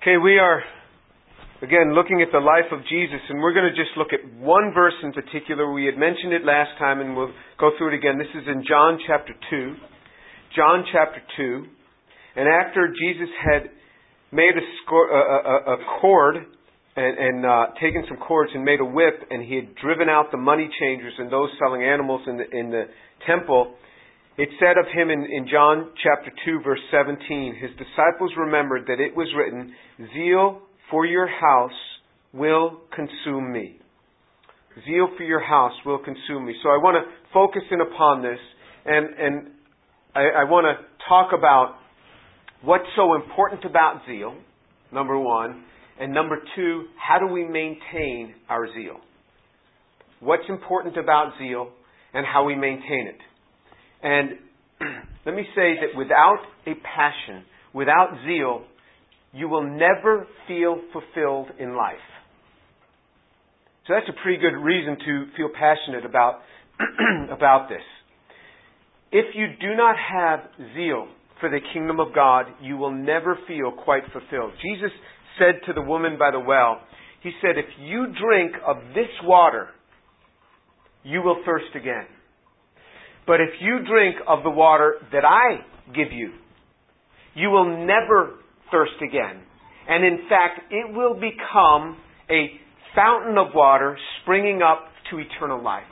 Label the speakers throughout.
Speaker 1: Okay, we are again looking at the life of Jesus, and we're going to just look at one verse in particular. We had mentioned it last time, and we'll go through it again. This is in John chapter 2. John chapter 2. And after Jesus had made a, score, a, a, a cord and, and uh, taken some cords and made a whip, and he had driven out the money changers and those selling animals in the, in the temple, it said of him in, in John chapter 2 verse 17, his disciples remembered that it was written, Zeal for your house will consume me. Zeal for your house will consume me. So I want to focus in upon this and, and I, I want to talk about what's so important about zeal, number one, and number two, how do we maintain our zeal? What's important about zeal and how we maintain it? And let me say that without a passion, without zeal, you will never feel fulfilled in life. So that's a pretty good reason to feel passionate about, about this. If you do not have zeal for the kingdom of God, you will never feel quite fulfilled. Jesus said to the woman by the well, He said, If you drink of this water, you will thirst again. But if you drink of the water that I give you, you will never thirst again. And in fact, it will become a fountain of water springing up to eternal life.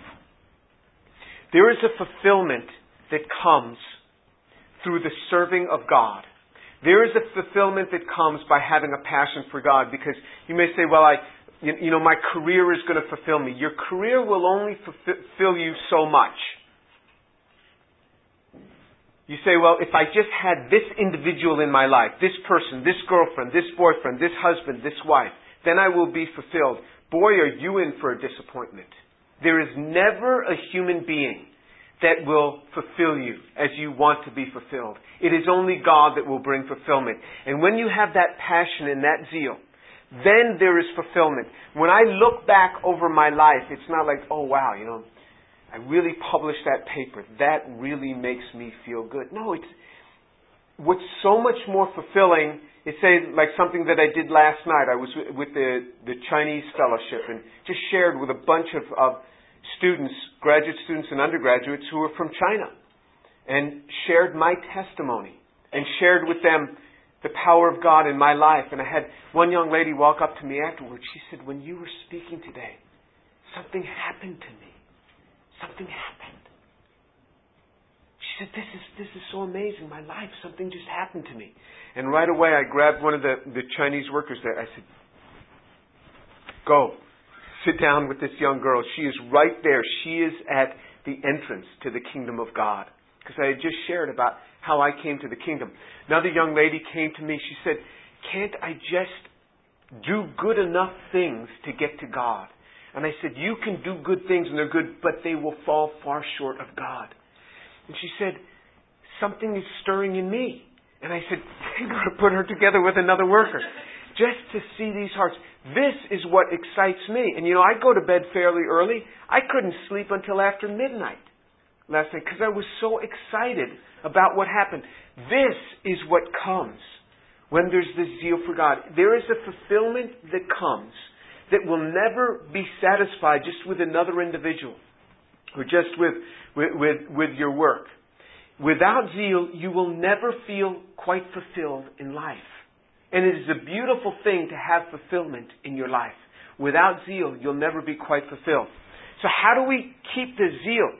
Speaker 1: There is a fulfillment that comes through the serving of God. There is a fulfillment that comes by having a passion for God because you may say, well, I, you know, my career is going to fulfill me. Your career will only fulfill you so much. You say, well, if I just had this individual in my life, this person, this girlfriend, this boyfriend, this husband, this wife, then I will be fulfilled. Boy, are you in for a disappointment. There is never a human being that will fulfill you as you want to be fulfilled. It is only God that will bring fulfillment. And when you have that passion and that zeal, then there is fulfillment. When I look back over my life, it's not like, oh wow, you know, I really published that paper. That really makes me feel good. No, it's what's so much more fulfilling is say like something that I did last night. I was with the the Chinese fellowship and just shared with a bunch of, of students, graduate students and undergraduates who were from China, and shared my testimony and shared with them the power of God in my life. And I had one young lady walk up to me afterwards. She said, "When you were speaking today, something happened to me." Something happened. She said, This is this is so amazing. My life, something just happened to me. And right away I grabbed one of the, the Chinese workers there. I said, Go. Sit down with this young girl. She is right there. She is at the entrance to the kingdom of God. Because I had just shared about how I came to the kingdom. Another young lady came to me. She said, Can't I just do good enough things to get to God? And I said, You can do good things and they're good, but they will fall far short of God. And she said, Something is stirring in me. And I said, I'm going to put her together with another worker. Just to see these hearts. This is what excites me. And you know, I go to bed fairly early. I couldn't sleep until after midnight last night because I was so excited about what happened. This is what comes when there's this zeal for God. There is a fulfillment that comes that will never be satisfied just with another individual or just with, with, with, with your work. Without zeal, you will never feel quite fulfilled in life. And it is a beautiful thing to have fulfillment in your life. Without zeal, you'll never be quite fulfilled. So how do we keep the zeal?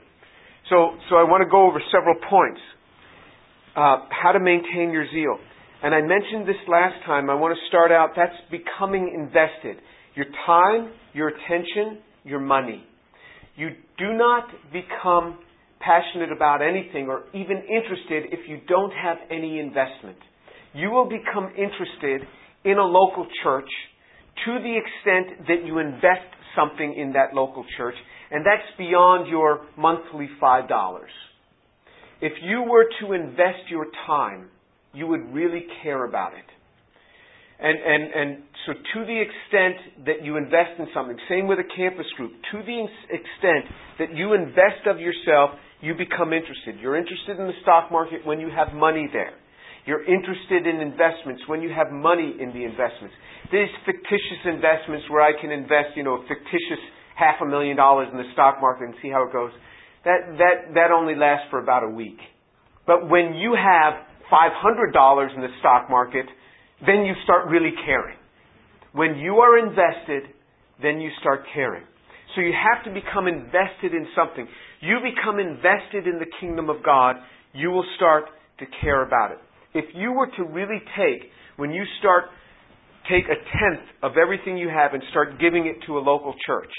Speaker 1: So, so I want to go over several points. Uh, how to maintain your zeal. And I mentioned this last time. I want to start out, that's becoming invested your time, your attention, your money. You do not become passionate about anything or even interested if you don't have any investment. You will become interested in a local church to the extent that you invest something in that local church, and that's beyond your monthly $5. If you were to invest your time, you would really care about it. And, and, and so to the extent that you invest in something, same with a campus group, to the extent that you invest of yourself, you become interested. You're interested in the stock market when you have money there. You're interested in investments when you have money in the investments. These fictitious investments where I can invest, you know, a fictitious half a million dollars in the stock market and see how it goes, that, that, that only lasts for about a week. But when you have $500 in the stock market, then you start really caring. When you are invested, then you start caring. So you have to become invested in something. You become invested in the kingdom of God, you will start to care about it. If you were to really take, when you start, take a tenth of everything you have and start giving it to a local church,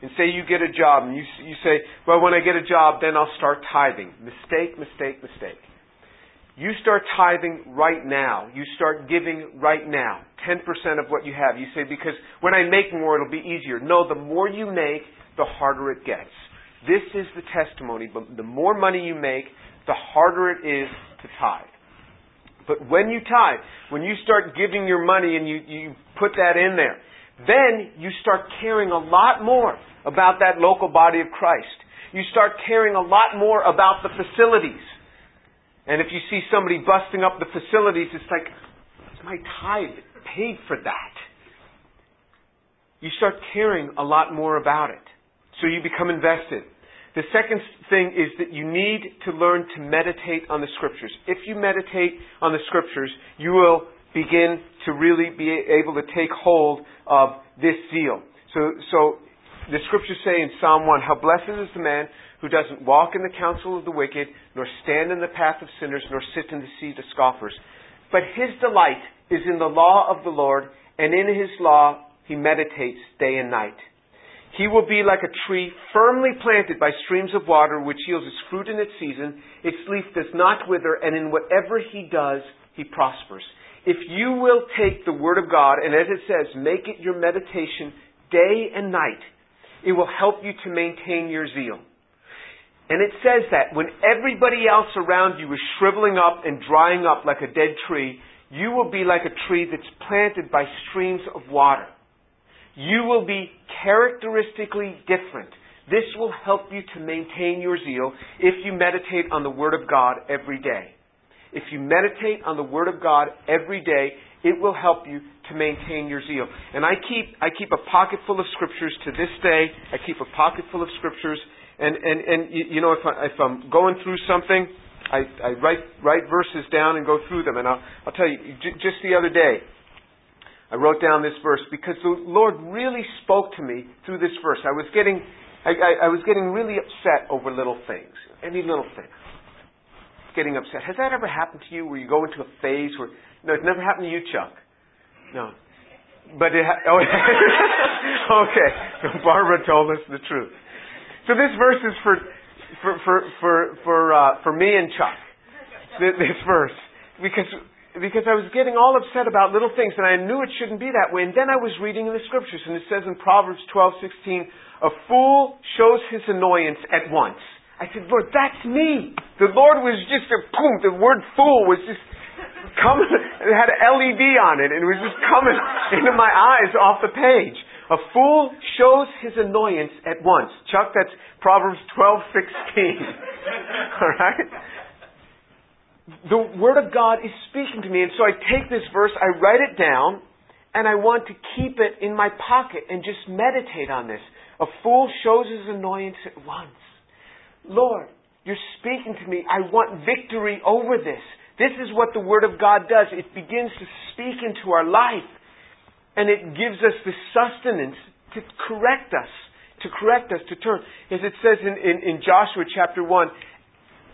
Speaker 1: and say you get a job and you, you say, well, when I get a job, then I'll start tithing. Mistake, mistake, mistake. You start tithing right now. You start giving right now. 10% of what you have. You say, because when I make more, it'll be easier. No, the more you make, the harder it gets. This is the testimony. But the more money you make, the harder it is to tithe. But when you tithe, when you start giving your money and you, you put that in there, then you start caring a lot more about that local body of Christ. You start caring a lot more about the facilities. And if you see somebody busting up the facilities, it's like, my tithe paid for that. You start caring a lot more about it. So you become invested. The second thing is that you need to learn to meditate on the scriptures. If you meditate on the scriptures, you will begin to really be able to take hold of this zeal. So, so the scriptures say in Psalm 1, how blessed is the man who doesn't walk in the counsel of the wicked, nor stand in the path of sinners, nor sit in the seat of scoffers. But his delight is in the law of the Lord, and in his law he meditates day and night. He will be like a tree firmly planted by streams of water, which yields its fruit in its season. Its leaf does not wither, and in whatever he does, he prospers. If you will take the Word of God, and as it says, make it your meditation day and night, it will help you to maintain your zeal. And it says that when everybody else around you is shriveling up and drying up like a dead tree, you will be like a tree that's planted by streams of water. You will be characteristically different. This will help you to maintain your zeal if you meditate on the Word of God every day. If you meditate on the Word of God every day, it will help you to maintain your zeal. And I keep, I keep a pocket full of scriptures to this day. I keep a pocket full of scriptures and, and, and you know, if, I, if I'm going through something, I, I write, write verses down and go through them. And I'll, I'll tell you, j- just the other day, I wrote down this verse because the Lord really spoke to me through this verse. I was getting, I, I, I was getting really upset over little things, any little thing. Getting upset. Has that ever happened to you where you go into a phase where, no, it never happened to you, Chuck. No. But it, ha- oh, okay. Barbara told us the truth. So this verse is for for for for for, uh, for me and Chuck. This verse because because I was getting all upset about little things and I knew it shouldn't be that way. And then I was reading in the scriptures and it says in Proverbs twelve sixteen, a fool shows his annoyance at once. I said, Lord, that's me. The Lord was just a boom. The word fool was just coming. It had an LED on it and it was just coming into my eyes off the page. A fool shows his annoyance at once. Chuck, that's Proverbs 12:16. All right? The word of God is speaking to me, and so I take this verse, I write it down, and I want to keep it in my pocket and just meditate on this. A fool shows his annoyance at once. Lord, you're speaking to me. I want victory over this. This is what the Word of God does. It begins to speak into our life. And it gives us the sustenance to correct us, to correct us, to turn. As it says in, in, in Joshua chapter 1,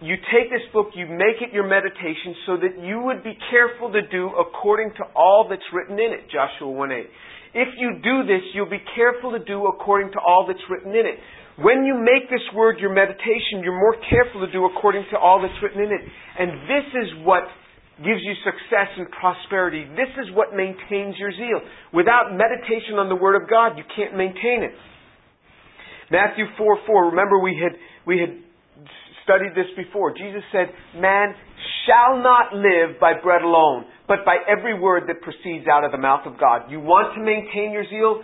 Speaker 1: you take this book, you make it your meditation so that you would be careful to do according to all that's written in it. Joshua 1 8. If you do this, you'll be careful to do according to all that's written in it. When you make this word your meditation, you're more careful to do according to all that's written in it. And this is what gives you success and prosperity. This is what maintains your zeal. Without meditation on the Word of God, you can't maintain it. Matthew 4 4, remember we had, we had studied this before. Jesus said, Man shall not live by bread alone, but by every word that proceeds out of the mouth of God. You want to maintain your zeal?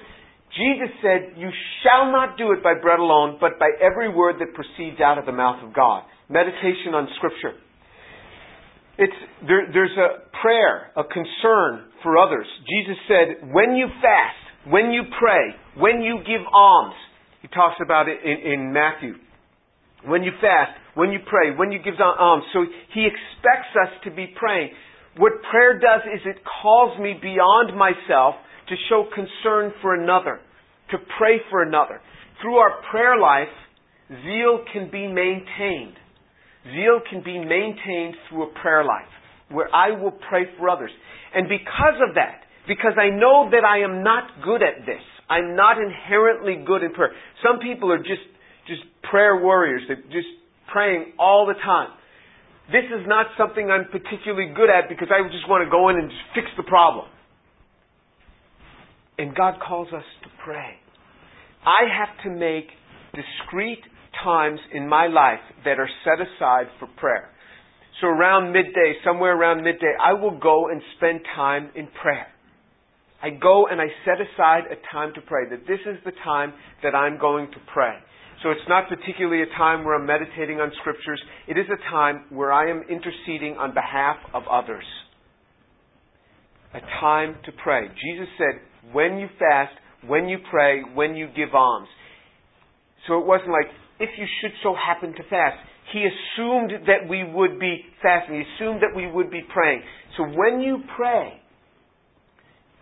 Speaker 1: Jesus said, You shall not do it by bread alone, but by every word that proceeds out of the mouth of God. Meditation on Scripture. It's, there, there's a prayer, a concern for others. Jesus said, when you fast, when you pray, when you give alms, he talks about it in, in Matthew. When you fast, when you pray, when you give alms. So he expects us to be praying. What prayer does is it calls me beyond myself to show concern for another, to pray for another. Through our prayer life, zeal can be maintained. Zeal can be maintained through a prayer life where I will pray for others. And because of that, because I know that I am not good at this, I'm not inherently good in prayer. Some people are just, just prayer warriors. They're just praying all the time. This is not something I'm particularly good at because I just want to go in and just fix the problem. And God calls us to pray. I have to make discrete times in my life that are set aside for prayer. So around midday, somewhere around midday, I will go and spend time in prayer. I go and I set aside a time to pray, that this is the time that I'm going to pray. So it's not particularly a time where I'm meditating on scriptures. It is a time where I am interceding on behalf of others. A time to pray. Jesus said, when you fast, when you pray, when you give alms. So it wasn't like, if you should so happen to fast. He assumed that we would be fasting. He assumed that we would be praying. So when you pray,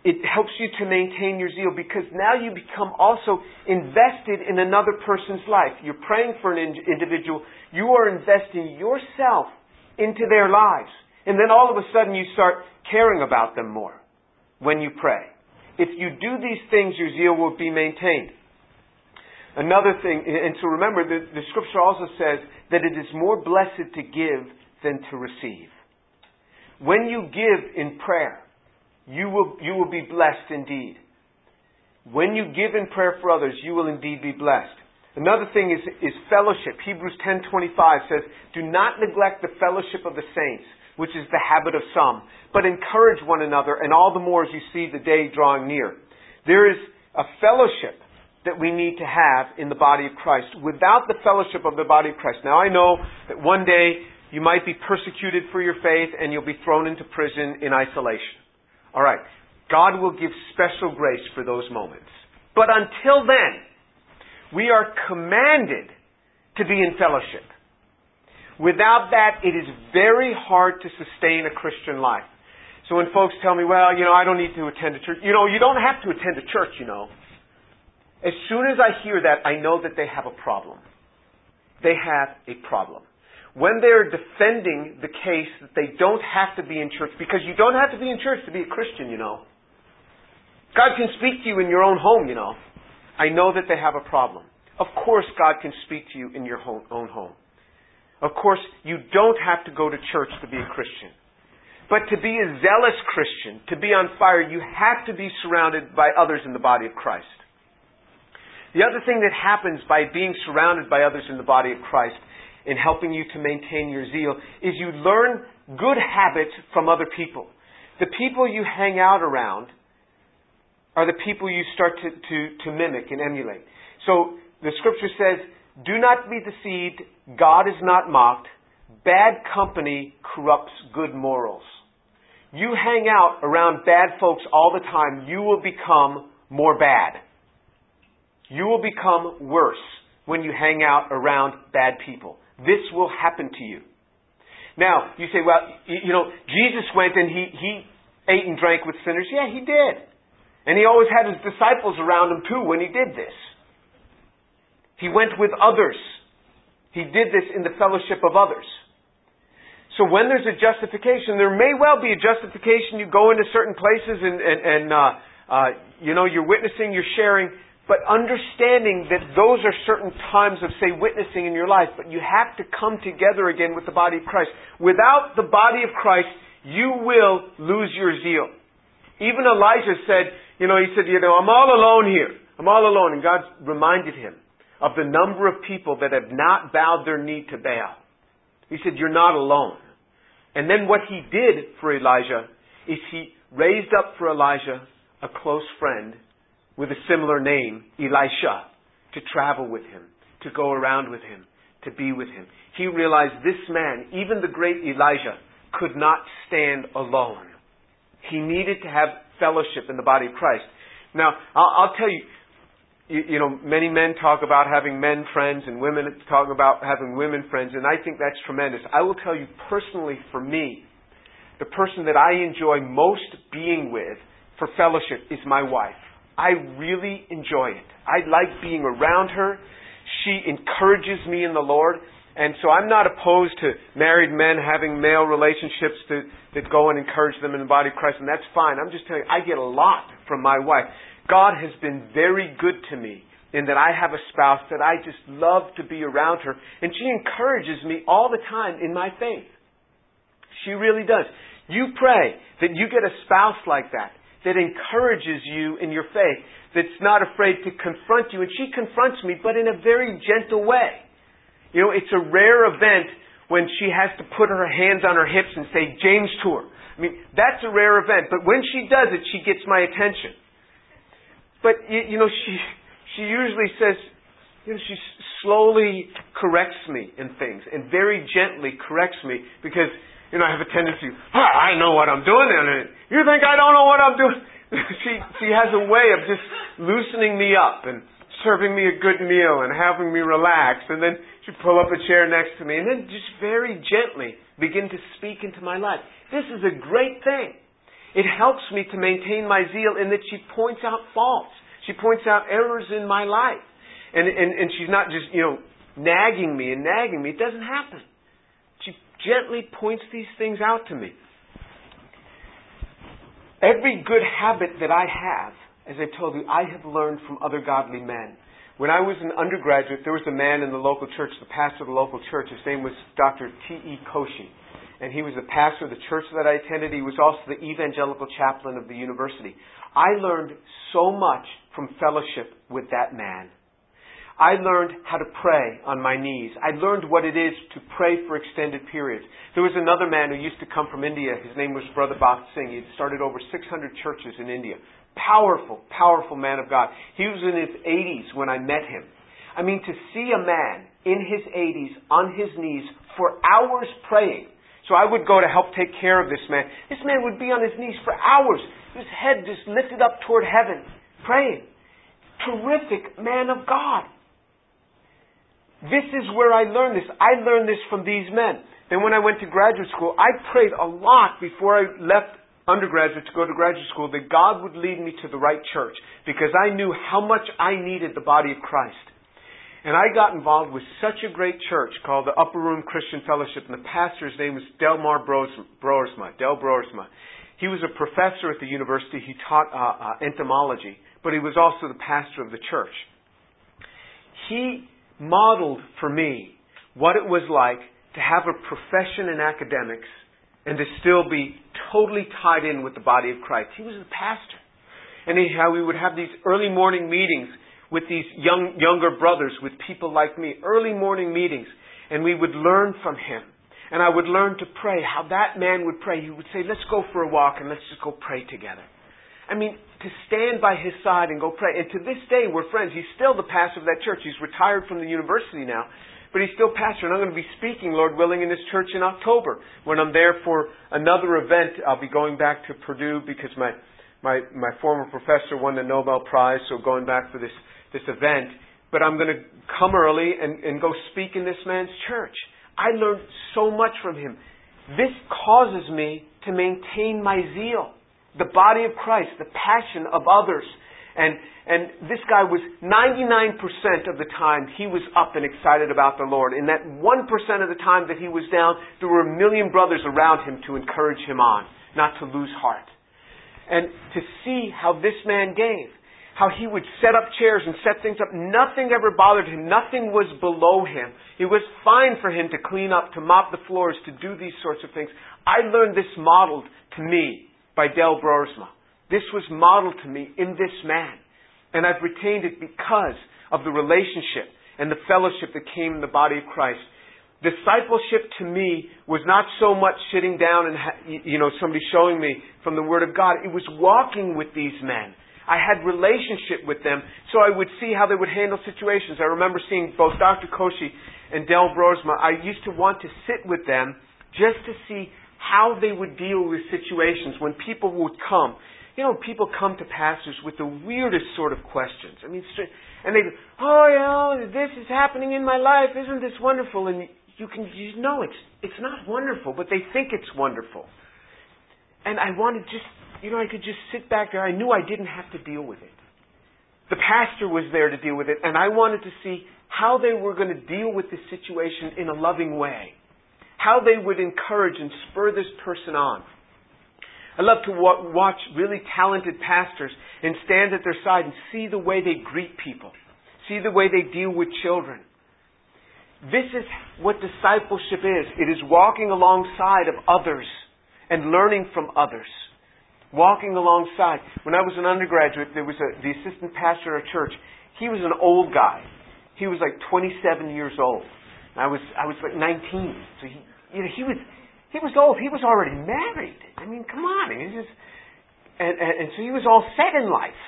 Speaker 1: it helps you to maintain your zeal because now you become also invested in another person's life. You're praying for an individual. You are investing yourself into their lives. And then all of a sudden you start caring about them more when you pray. If you do these things, your zeal will be maintained. Another thing, and so remember, the, the scripture also says that it is more blessed to give than to receive. When you give in prayer, you will, you will be blessed indeed. When you give in prayer for others, you will indeed be blessed. Another thing is, is fellowship. Hebrews 10:25 says, "Do not neglect the fellowship of the saints, which is the habit of some, but encourage one another, and all the more as you see the day drawing near." There is a fellowship that we need to have in the body of Christ. Without the fellowship of the body of Christ. Now I know that one day you might be persecuted for your faith and you'll be thrown into prison in isolation. Alright. God will give special grace for those moments. But until then, we are commanded to be in fellowship. Without that, it is very hard to sustain a Christian life. So when folks tell me, well, you know, I don't need to attend a church, you know, you don't have to attend a church, you know. As soon as I hear that, I know that they have a problem. They have a problem. When they're defending the case that they don't have to be in church, because you don't have to be in church to be a Christian, you know. God can speak to you in your own home, you know. I know that they have a problem. Of course, God can speak to you in your own home. Of course, you don't have to go to church to be a Christian. But to be a zealous Christian, to be on fire, you have to be surrounded by others in the body of Christ. The other thing that happens by being surrounded by others in the body of Christ in helping you to maintain your zeal is you learn good habits from other people. The people you hang out around are the people you start to, to, to mimic and emulate. So the scripture says, do not be deceived. God is not mocked. Bad company corrupts good morals. You hang out around bad folks all the time, you will become more bad. You will become worse when you hang out around bad people. This will happen to you. Now, you say, well, you know, Jesus went and he, he ate and drank with sinners. Yeah, he did. And he always had his disciples around him too when he did this. He went with others. He did this in the fellowship of others. So when there's a justification, there may well be a justification. You go into certain places and, and, and uh, uh, you know, you're witnessing, you're sharing but understanding that those are certain times of, say, witnessing in your life, but you have to come together again with the body of Christ. Without the body of Christ, you will lose your zeal. Even Elijah said, you know, he said, you know, I'm all alone here. I'm all alone. And God reminded him of the number of people that have not bowed their knee to Baal. He said, you're not alone. And then what he did for Elijah is he raised up for Elijah a close friend with a similar name, Elisha, to travel with him, to go around with him, to be with him. He realized this man, even the great Elijah, could not stand alone. He needed to have fellowship in the body of Christ. Now, I'll, I'll tell you, you, you know, many men talk about having men friends and women talk about having women friends, and I think that's tremendous. I will tell you personally, for me, the person that I enjoy most being with for fellowship is my wife. I really enjoy it. I like being around her. She encourages me in the Lord. And so I'm not opposed to married men having male relationships that, that go and encourage them in the body of Christ, and that's fine. I'm just telling you, I get a lot from my wife. God has been very good to me in that I have a spouse that I just love to be around her, and she encourages me all the time in my faith. She really does. You pray that you get a spouse like that, that encourages you in your faith, that's not afraid to confront you, and she confronts me, but in a very gentle way. You know, it's a rare event when she has to put her hands on her hips and say, James to her. I mean, that's a rare event, but when she does it, she gets my attention. But, you, you know, she, she usually says, you know, she slowly corrects me in things and very gently corrects me because, you know, I have a tendency, I know what I'm doing and you think I don't know what I'm doing? she, she has a way of just loosening me up and serving me a good meal and having me relax and then she'd pull up a chair next to me and then just very gently begin to speak into my life. This is a great thing. It helps me to maintain my zeal in that she points out faults. She points out errors in my life. And, and, and she's not just, you know, nagging me and nagging me. It doesn't happen. Gently points these things out to me. Every good habit that I have, as I've told you, I have learned from other godly men. When I was an undergraduate, there was a man in the local church, the pastor of the local church. His name was Dr. T.E. Koshy and he was the pastor of the church that I attended. He was also the evangelical chaplain of the university. I learned so much from fellowship with that man. I learned how to pray on my knees. I learned what it is to pray for extended periods. There was another man who used to come from India. His name was Brother Bhagat Singh. He started over 600 churches in India. Powerful, powerful man of God. He was in his 80s when I met him. I mean, to see a man in his 80s on his knees for hours praying so I would go to help take care of this man. This man would be on his knees for hours, his head just lifted up toward heaven, praying. Terrific man of God. This is where I learned this. I learned this from these men. Then when I went to graduate school, I prayed a lot before I left undergraduate to go to graduate school that God would lead me to the right church because I knew how much I needed the body of Christ. And I got involved with such a great church called the Upper Room Christian Fellowship, and the pastor's name was Delmar Broersma. Del Broersma. He was a professor at the university. He taught uh, uh, entomology, but he was also the pastor of the church. He modeled for me what it was like to have a profession in academics and to still be totally tied in with the body of Christ. He was a pastor. And how we would have these early morning meetings with these young, younger brothers, with people like me, early morning meetings, and we would learn from him. And I would learn to pray, how that man would pray. He would say, let's go for a walk and let's just go pray together. I mean, to stand by his side and go pray. And to this day, we're friends. He's still the pastor of that church. He's retired from the university now, but he's still pastor. And I'm going to be speaking, Lord willing, in this church in October. When I'm there for another event, I'll be going back to Purdue because my, my, my former professor won the Nobel Prize, so going back for this this event, but I'm going to come early and, and go speak in this man's church. I learned so much from him. This causes me to maintain my zeal, the body of Christ, the passion of others. And, and this guy was 99% of the time he was up and excited about the Lord. In that 1% of the time that he was down, there were a million brothers around him to encourage him on, not to lose heart. And to see how this man gave how he would set up chairs and set things up. Nothing ever bothered him. Nothing was below him. It was fine for him to clean up, to mop the floors, to do these sorts of things. I learned this modeled to me by Del Broersma. This was modeled to me in this man. And I've retained it because of the relationship and the fellowship that came in the body of Christ. Discipleship to me was not so much sitting down and, you know, somebody showing me from the Word of God. It was walking with these men I had relationship with them, so I would see how they would handle situations. I remember seeing both Dr. Koshy and Del Broersma. I used to want to sit with them just to see how they would deal with situations when people would come. You know, people come to pastors with the weirdest sort of questions. I mean, and they go, "Oh, you know, this is happening in my life. Isn't this wonderful?" And you can, you know, it's it's not wonderful, but they think it's wonderful. And I wanted just, you know, I could just sit back there. I knew I didn't have to deal with it. The pastor was there to deal with it, and I wanted to see how they were going to deal with this situation in a loving way how they would encourage and spur this person on. I love to watch really talented pastors and stand at their side and see the way they greet people, see the way they deal with children. This is what discipleship is. It is walking alongside of others and learning from others. Walking alongside. When I was an undergraduate, there was a, the assistant pastor at our church. He was an old guy. He was like 27 years old. I was I was like 19, so he you know, he was he was old. He was already married. I mean, come on. He just, and, and, and so he was all set in life.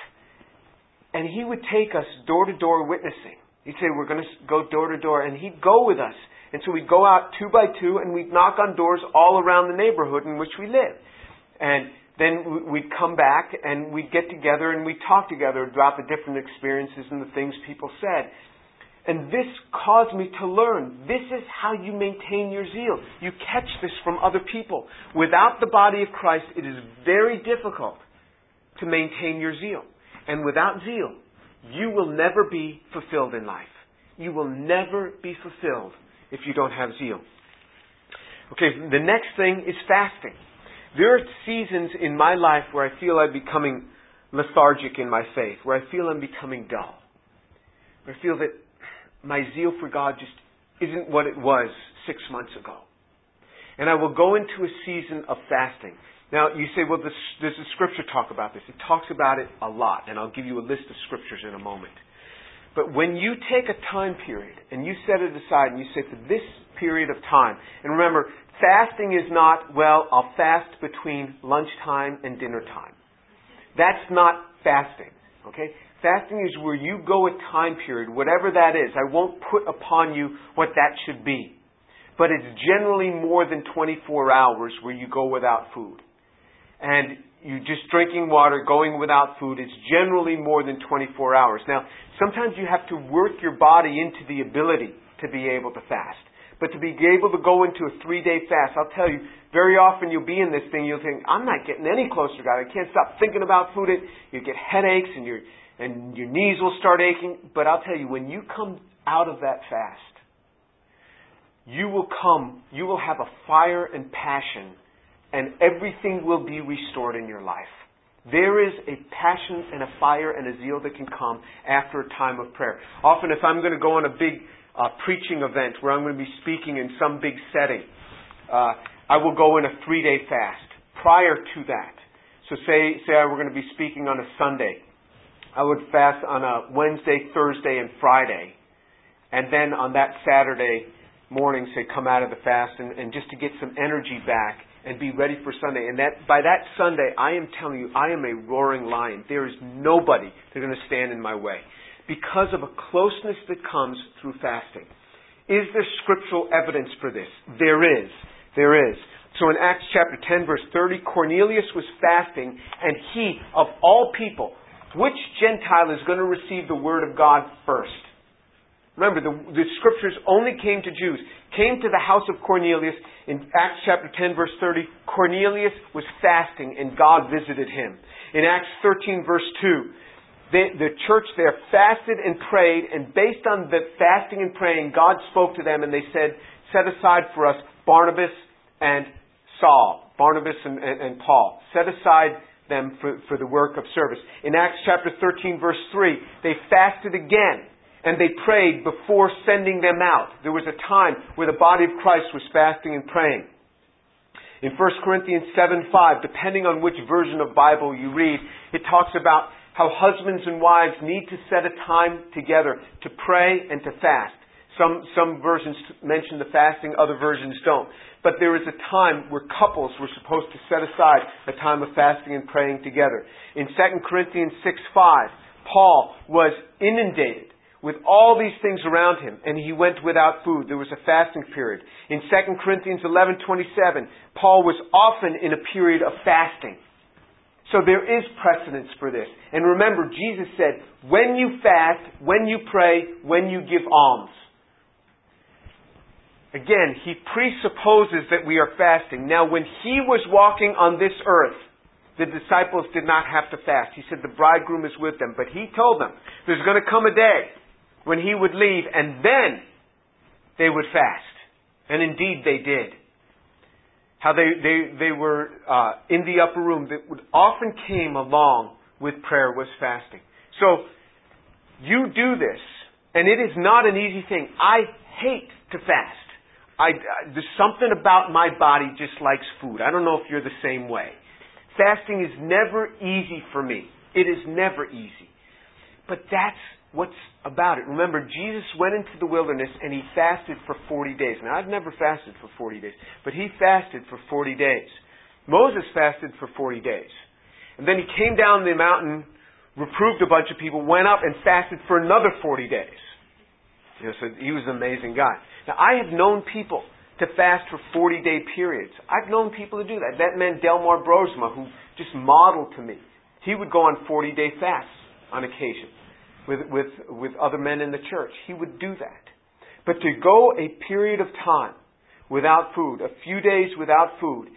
Speaker 1: And he would take us door to door witnessing. He'd say, We're going to go door to door. And he'd go with us. And so we'd go out two by two and we'd knock on doors all around the neighborhood in which we live. And then we'd come back and we'd get together and we'd talk together about the different experiences and the things people said. And this caused me to learn. This is how you maintain your zeal. You catch this from other people. Without the body of Christ, it is very difficult to maintain your zeal. And without zeal, you will never be fulfilled in life. You will never be fulfilled if you don't have zeal. Okay, the next thing is fasting. There are seasons in my life where I feel I'm becoming lethargic in my faith, where I feel I'm becoming dull. I feel that my zeal for God just isn't what it was six months ago. And I will go into a season of fasting. Now, you say, well, does, the scripture talk about this? It talks about it a lot, and I'll give you a list of scriptures in a moment. But when you take a time period and you set it aside and you say, for this period of time, and remember, fasting is not, well, I'll fast between lunchtime and dinner time. That's not fasting. Okay? Fasting is where you go a time period, whatever that is. I won't put upon you what that should be. But it's generally more than 24 hours where you go without food. And you just drinking water, going without food, it's generally more than 24 hours. Now, sometimes you have to work your body into the ability to be able to fast. But to be able to go into a three day fast, I'll tell you, very often you'll be in this thing, you'll think, I'm not getting any closer God. I can't stop thinking about food. You get headaches and you're and your knees will start aching. But I'll tell you, when you come out of that fast, you will come, you will have a fire and passion, and everything will be restored in your life. There is a passion and a fire and a zeal that can come after a time of prayer. Often, if I'm going to go on a big uh, preaching event where I'm going to be speaking in some big setting, uh, I will go in a three day fast prior to that. So, say, say I were going to be speaking on a Sunday. I would fast on a Wednesday, Thursday, and Friday. And then on that Saturday morning, say, come out of the fast and, and just to get some energy back and be ready for Sunday. And that by that Sunday, I am telling you, I am a roaring lion. There is nobody that's going to stand in my way because of a closeness that comes through fasting. Is there scriptural evidence for this? There is. There is. So in Acts chapter 10 verse 30, Cornelius was fasting and he, of all people, which Gentile is going to receive the word of God first? Remember, the, the, scriptures only came to Jews. Came to the house of Cornelius in Acts chapter 10 verse 30. Cornelius was fasting and God visited him. In Acts 13 verse 2, they, the church there fasted and prayed and based on the fasting and praying, God spoke to them and they said, set aside for us Barnabas and Saul. Barnabas and, and, and Paul. Set aside them for, for the work of service. In Acts chapter 13 verse 3, they fasted again and they prayed before sending them out. There was a time where the body of Christ was fasting and praying. In 1 Corinthians 7 5, depending on which version of Bible you read, it talks about how husbands and wives need to set a time together to pray and to fast. Some, some versions mention the fasting, other versions don't. But there is a time where couples were supposed to set aside a time of fasting and praying together. In 2 Corinthians 6 5, Paul was inundated with all these things around him, and he went without food. There was a fasting period. In 2 Corinthians 11:27, Paul was often in a period of fasting. So there is precedence for this. And remember, Jesus said, when you fast, when you pray, when you give alms. Again, he presupposes that we are fasting. Now, when he was walking on this earth, the disciples did not have to fast. He said the bridegroom is with them. But he told them there's going to come a day when he would leave and then they would fast. And indeed they did. How they, they, they were uh, in the upper room that would often came along with prayer was fasting. So you do this, and it is not an easy thing. I hate to fast. I, there's something about my body just likes food. I don't know if you're the same way. Fasting is never easy for me. It is never easy. But that's what's about it. Remember, Jesus went into the wilderness and he fasted for 40 days. Now, I've never fasted for 40 days, but he fasted for 40 days. Moses fasted for 40 days. And then he came down the mountain, reproved a bunch of people, went up and fasted for another 40 days. You know, so he was an amazing guy. Now, I have known people to fast for 40 day periods. I've known people to do that. That man, Delmar Broersma, who just modeled to me. He would go on 40 day fasts on occasion with, with, with other men in the church. He would do that. But to go a period of time without food, a few days without food,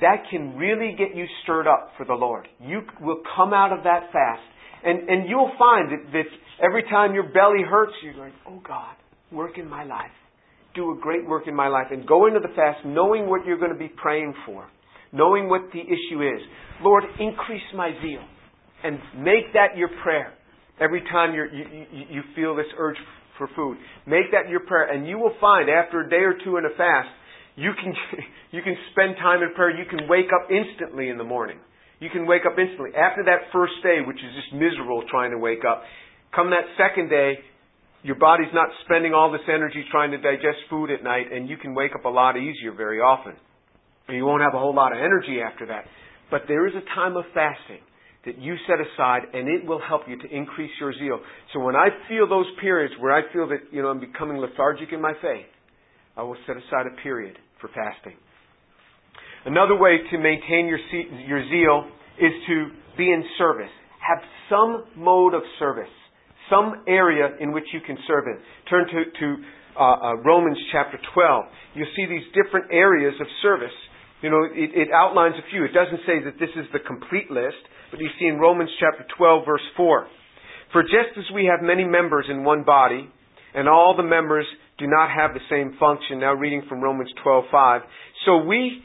Speaker 1: that can really get you stirred up for the Lord. You will come out of that fast, and, and you'll find that, that every time your belly hurts, you're like, oh God, work in my life do a great work in my life and go into the fast knowing what you're going to be praying for, knowing what the issue is. Lord, increase my zeal and make that your prayer every time you you, you feel this urge for food. Make that your prayer and you will find after a day or two in a fast, you can, you can spend time in prayer. You can wake up instantly in the morning. You can wake up instantly. After that first day, which is just miserable trying to wake up, come that second day, your body's not spending all this energy trying to digest food at night, and you can wake up a lot easier very often. And you won't have a whole lot of energy after that. But there is a time of fasting that you set aside, and it will help you to increase your zeal. So when I feel those periods where I feel that you know I'm becoming lethargic in my faith, I will set aside a period for fasting. Another way to maintain your your zeal is to be in service. Have some mode of service some area in which you can serve in. Turn to, to uh, uh, Romans chapter 12. You'll see these different areas of service. You know, it, it outlines a few. It doesn't say that this is the complete list, but you see in Romans chapter 12, verse 4. For just as we have many members in one body, and all the members do not have the same function, now reading from Romans 12:5, so we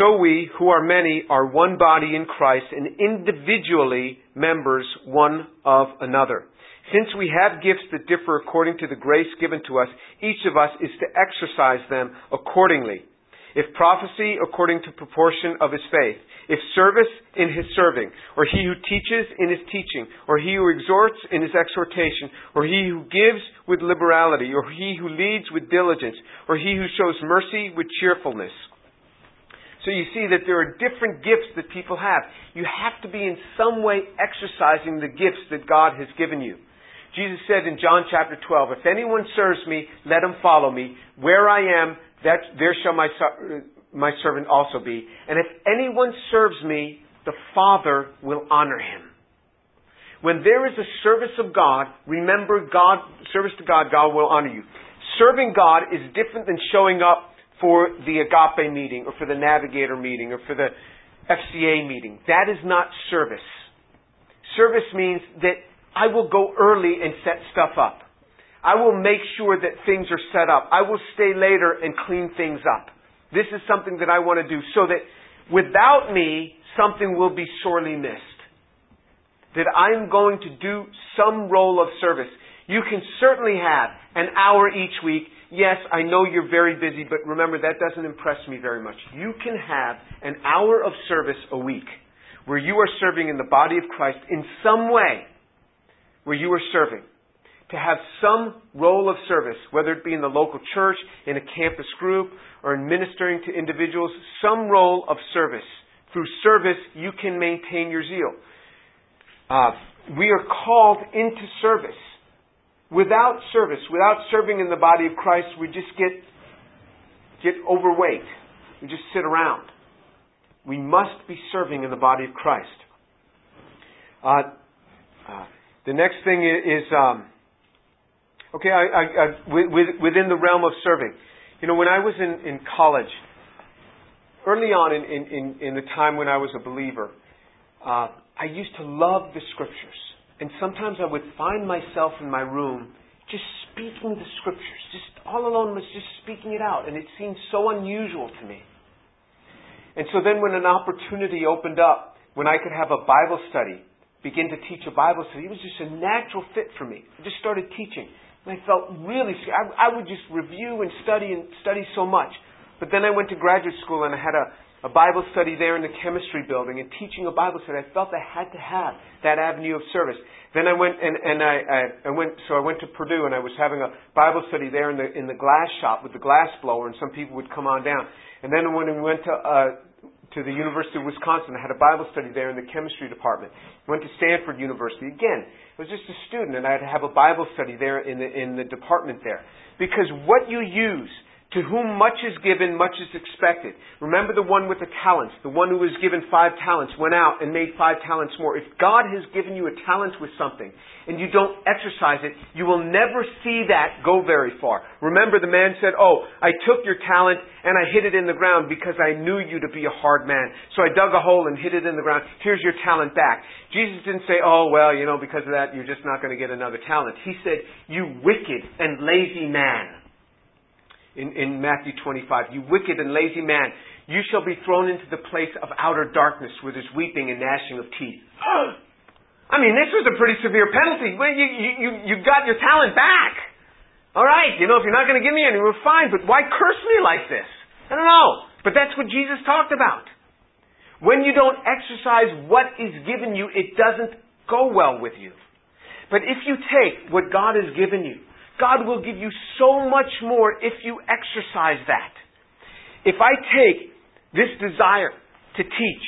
Speaker 1: so we who are many are one body in Christ and individually members one of another. Since we have gifts that differ according to the grace given to us, each of us is to exercise them accordingly. If prophecy, according to proportion of his faith. If service, in his serving. Or he who teaches, in his teaching. Or he who exhorts, in his exhortation. Or he who gives, with liberality. Or he who leads, with diligence. Or he who shows mercy, with cheerfulness. So you see that there are different gifts that people have. You have to be in some way exercising the gifts that God has given you. Jesus said in John chapter 12, If anyone serves me, let him follow me. Where I am, that, there shall my, my servant also be. And if anyone serves me, the Father will honor him. When there is a service of God, remember God, service to God, God will honor you. Serving God is different than showing up for the agape meeting or for the navigator meeting or for the FCA meeting. That is not service. Service means that I will go early and set stuff up. I will make sure that things are set up. I will stay later and clean things up. This is something that I want to do so that without me, something will be sorely missed. That I'm going to do some role of service. You can certainly have an hour each week. Yes, I know you're very busy, but remember that doesn't impress me very much. You can have an hour of service a week where you are serving in the body of Christ in some way where you are serving, to have some role of service, whether it be in the local church, in a campus group, or in ministering to individuals, some role of service. Through service, you can maintain your zeal. Uh, we are called into service. Without service, without serving in the body of Christ, we just get, get overweight. We just sit around. We must be serving in the body of Christ. Uh, uh, the next thing is, um, okay, I, I, I, within the realm of serving. You know, when I was in, in college, early on in, in, in, the time when I was a believer, uh, I used to love the scriptures. And sometimes I would find myself in my room just speaking the scriptures, just all alone was just speaking it out. And it seemed so unusual to me. And so then when an opportunity opened up, when I could have a Bible study, begin to teach a Bible study, it was just a natural fit for me. I just started teaching. And I felt really, I, I would just review and study and study so much. But then I went to graduate school and I had a, a Bible study there in the chemistry building and teaching a Bible study. I felt I had to have that avenue of service. Then I went and, and I, I, I went, so I went to Purdue and I was having a Bible study there in the, in the glass shop with the glass blower and some people would come on down. And then when we went to, uh, to the University of Wisconsin. I had a Bible study there in the chemistry department. Went to Stanford University. Again, I was just a student and I had to have a Bible study there in the, in the department there. Because what you use to whom much is given, much is expected. Remember the one with the talents. The one who was given five talents went out and made five talents more. If God has given you a talent with something and you don't exercise it, you will never see that go very far. Remember the man said, Oh, I took your talent and I hid it in the ground because I knew you to be a hard man. So I dug a hole and hid it in the ground. Here's your talent back. Jesus didn't say, Oh, well, you know, because of that, you're just not going to get another talent. He said, You wicked and lazy man in, in Matthew 25. You wicked and lazy man, you shall be thrown into the place of outer darkness where there's weeping and gnashing of teeth. I mean, this was a pretty severe penalty. Well, you, you, you, you got your talent back. All right, you know, if you're not going to give me any, we're fine, but why curse me like this? I don't know. But that's what Jesus talked about. When you don't exercise what is given you, it doesn't go well with you. But if you take what God has given you God will give you so much more if you exercise that. If I take this desire to teach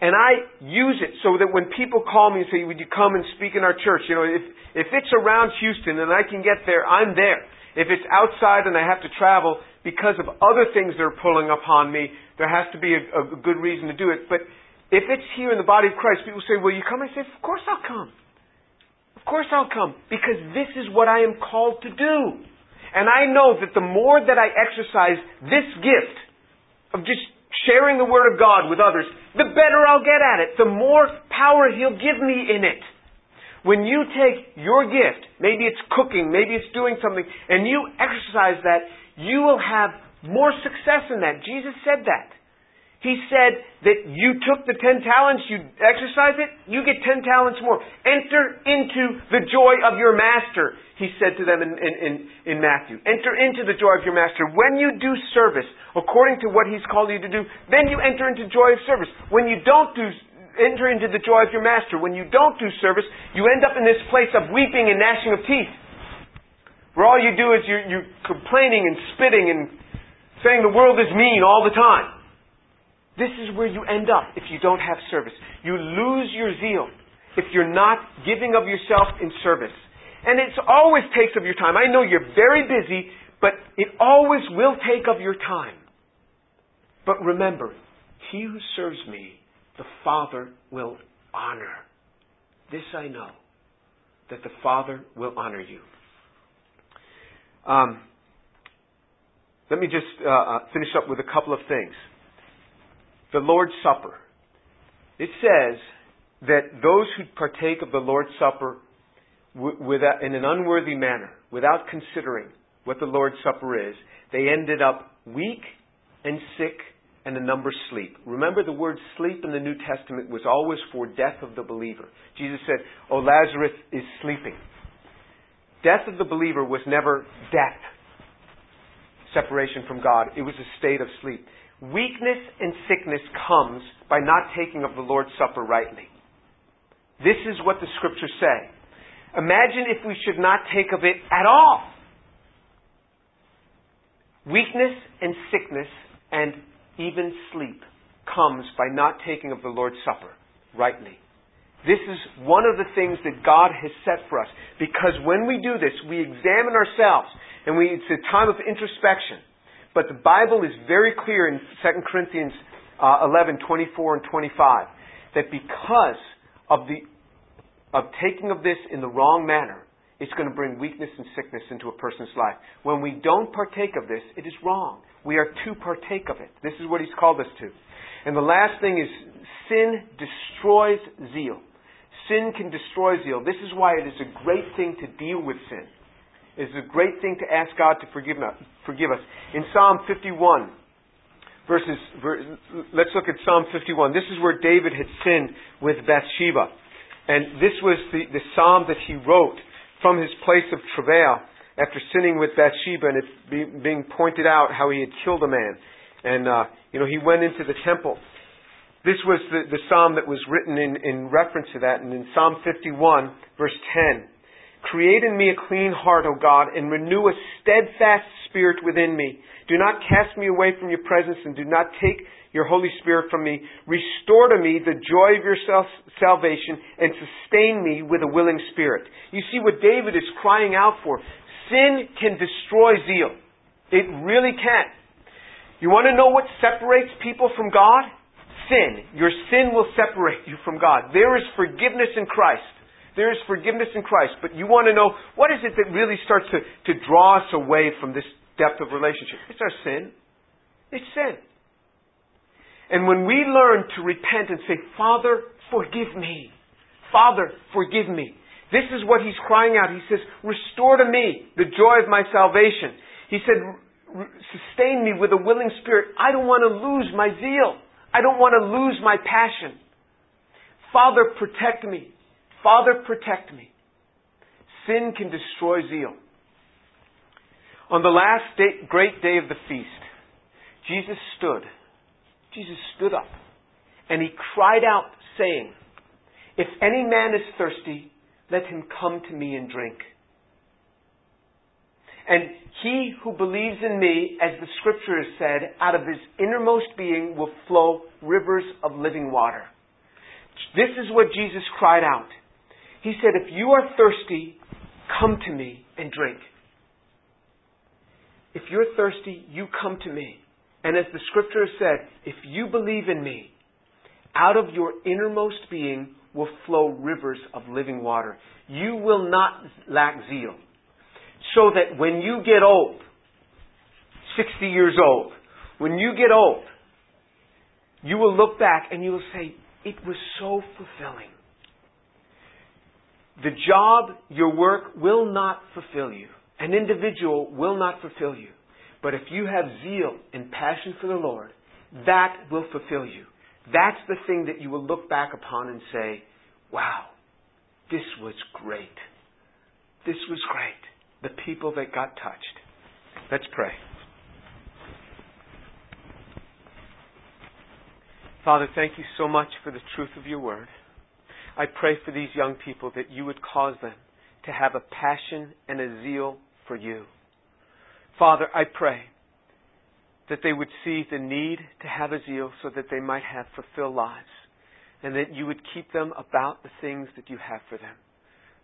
Speaker 1: and I use it so that when people call me and say, Would you come and speak in our church? You know, if, if it's around Houston and I can get there, I'm there. If it's outside and I have to travel because of other things that are pulling upon me, there has to be a, a good reason to do it. But if it's here in the body of Christ, people say, Will you come? I say, Of course I'll come. Of course I'll come, because this is what I am called to do. And I know that the more that I exercise this gift of just sharing the Word of God with others, the better I'll get at it, the more power He'll give me in it. When you take your gift, maybe it's cooking, maybe it's doing something, and you exercise that, you will have more success in that. Jesus said that. He said that you took the ten talents, you exercise it, you get ten talents more. Enter into the joy of your master, he said to them in, in, in, Matthew. Enter into the joy of your master. When you do service according to what he's called you to do, then you enter into joy of service. When you don't do enter into the joy of your master, when you don't do service, you end up in this place of weeping and gnashing of teeth. Where all you do is you're, you're complaining and spitting and saying the world is mean all the time. This is where you end up if you don't have service. You lose your zeal if you're not giving of yourself in service. And it always takes of your time. I know you're very busy, but it always will take of your time. But remember, he who serves me, the Father will honor. This I know, that the Father will honor you. Um, let me just uh, uh finish up with a couple of things the Lord's Supper. It says that those who partake of the Lord's Supper in an unworthy manner, without considering what the Lord's Supper is, they ended up weak and sick and a number sleep. Remember the word sleep in the New Testament was always for death of the believer. Jesus said, Oh, Lazarus is sleeping. Death of the believer was never death, separation from God. It was a state of sleep. Weakness and sickness comes by not taking of the Lord's Supper rightly. This is what the scriptures say. Imagine if we should not take of it at all. Weakness and sickness and even sleep comes by not taking of the Lord's Supper rightly. This is one of the things that God has set for us. Because when we do this, we examine ourselves and we, it's a time of introspection. But the Bible is very clear in 2 Corinthians uh, 11, 24 and 25 that because of the of taking of this in the wrong manner, it's going to bring weakness and sickness into a person's life. When we don't partake of this, it is wrong. We are to partake of it. This is what he's called us to. And the last thing is sin destroys zeal. Sin can destroy zeal. This is why it is a great thing to deal with sin. Is a great thing to ask God to forgive us. In Psalm 51, verses, let's look at Psalm 51. This is where David had sinned with Bathsheba. And this was the, the psalm that he wrote from his place of travail after sinning with Bathsheba and it be, being pointed out how he had killed a man. And, uh, you know, he went into the temple. This was the, the psalm that was written in, in reference to that. And in Psalm 51, verse 10, Create in me a clean heart, O God, and renew a steadfast spirit within me. Do not cast me away from your presence and do not take your Holy Spirit from me. Restore to me the joy of your salvation and sustain me with a willing spirit. You see what David is crying out for. Sin can destroy zeal. It really can. You want to know what separates people from God? Sin. Your sin will separate you from God. There is forgiveness in Christ. There is forgiveness in Christ. But you want to know what is it that really starts to, to draw us away from this depth of relationship? It's our sin. It's sin. And when we learn to repent and say, Father, forgive me. Father, forgive me. This is what he's crying out. He says, Restore to me the joy of my salvation. He said, Sustain me with a willing spirit. I don't want to lose my zeal. I don't want to lose my passion. Father, protect me. Father, protect me. Sin can destroy zeal. On the last day, great day of the feast, Jesus stood Jesus stood up and he cried out, saying, If any man is thirsty, let him come to me and drink. And he who believes in me, as the scripture has said, out of his innermost being will flow rivers of living water. This is what Jesus cried out. He said, If you are thirsty, come to me and drink. If you're thirsty, you come to me. And as the scripture said, if you believe in me, out of your innermost being will flow rivers of living water. You will not lack zeal. So that when you get old, 60 years old, when you get old, you will look back and you will say, it was so fulfilling. The job, your work will not fulfill you. An individual will not fulfill you. But if you have zeal and passion for the Lord, that will fulfill you. That's the thing that you will look back upon and say, wow, this was great. This was great. The people that got touched. Let's pray. Father, thank you so much for the truth of your word. I pray for these young people that you would cause them to have a passion and a zeal for you. Father, I pray that they would see the need to have a zeal so that they might have fulfilled lives and that you would keep them about the things that you have for them.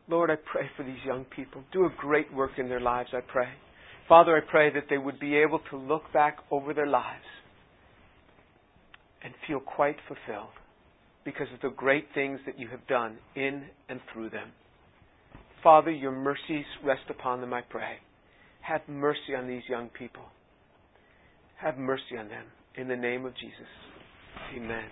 Speaker 1: Lord, I pray for these young people. Do a great work in their lives, I pray. Father, I pray that they would be able to look back over their lives and feel quite fulfilled because of the great things that you have done in and through them. Father, your mercies rest upon them, I pray. Have mercy on these young people. Have mercy on them. In the name of Jesus. Amen.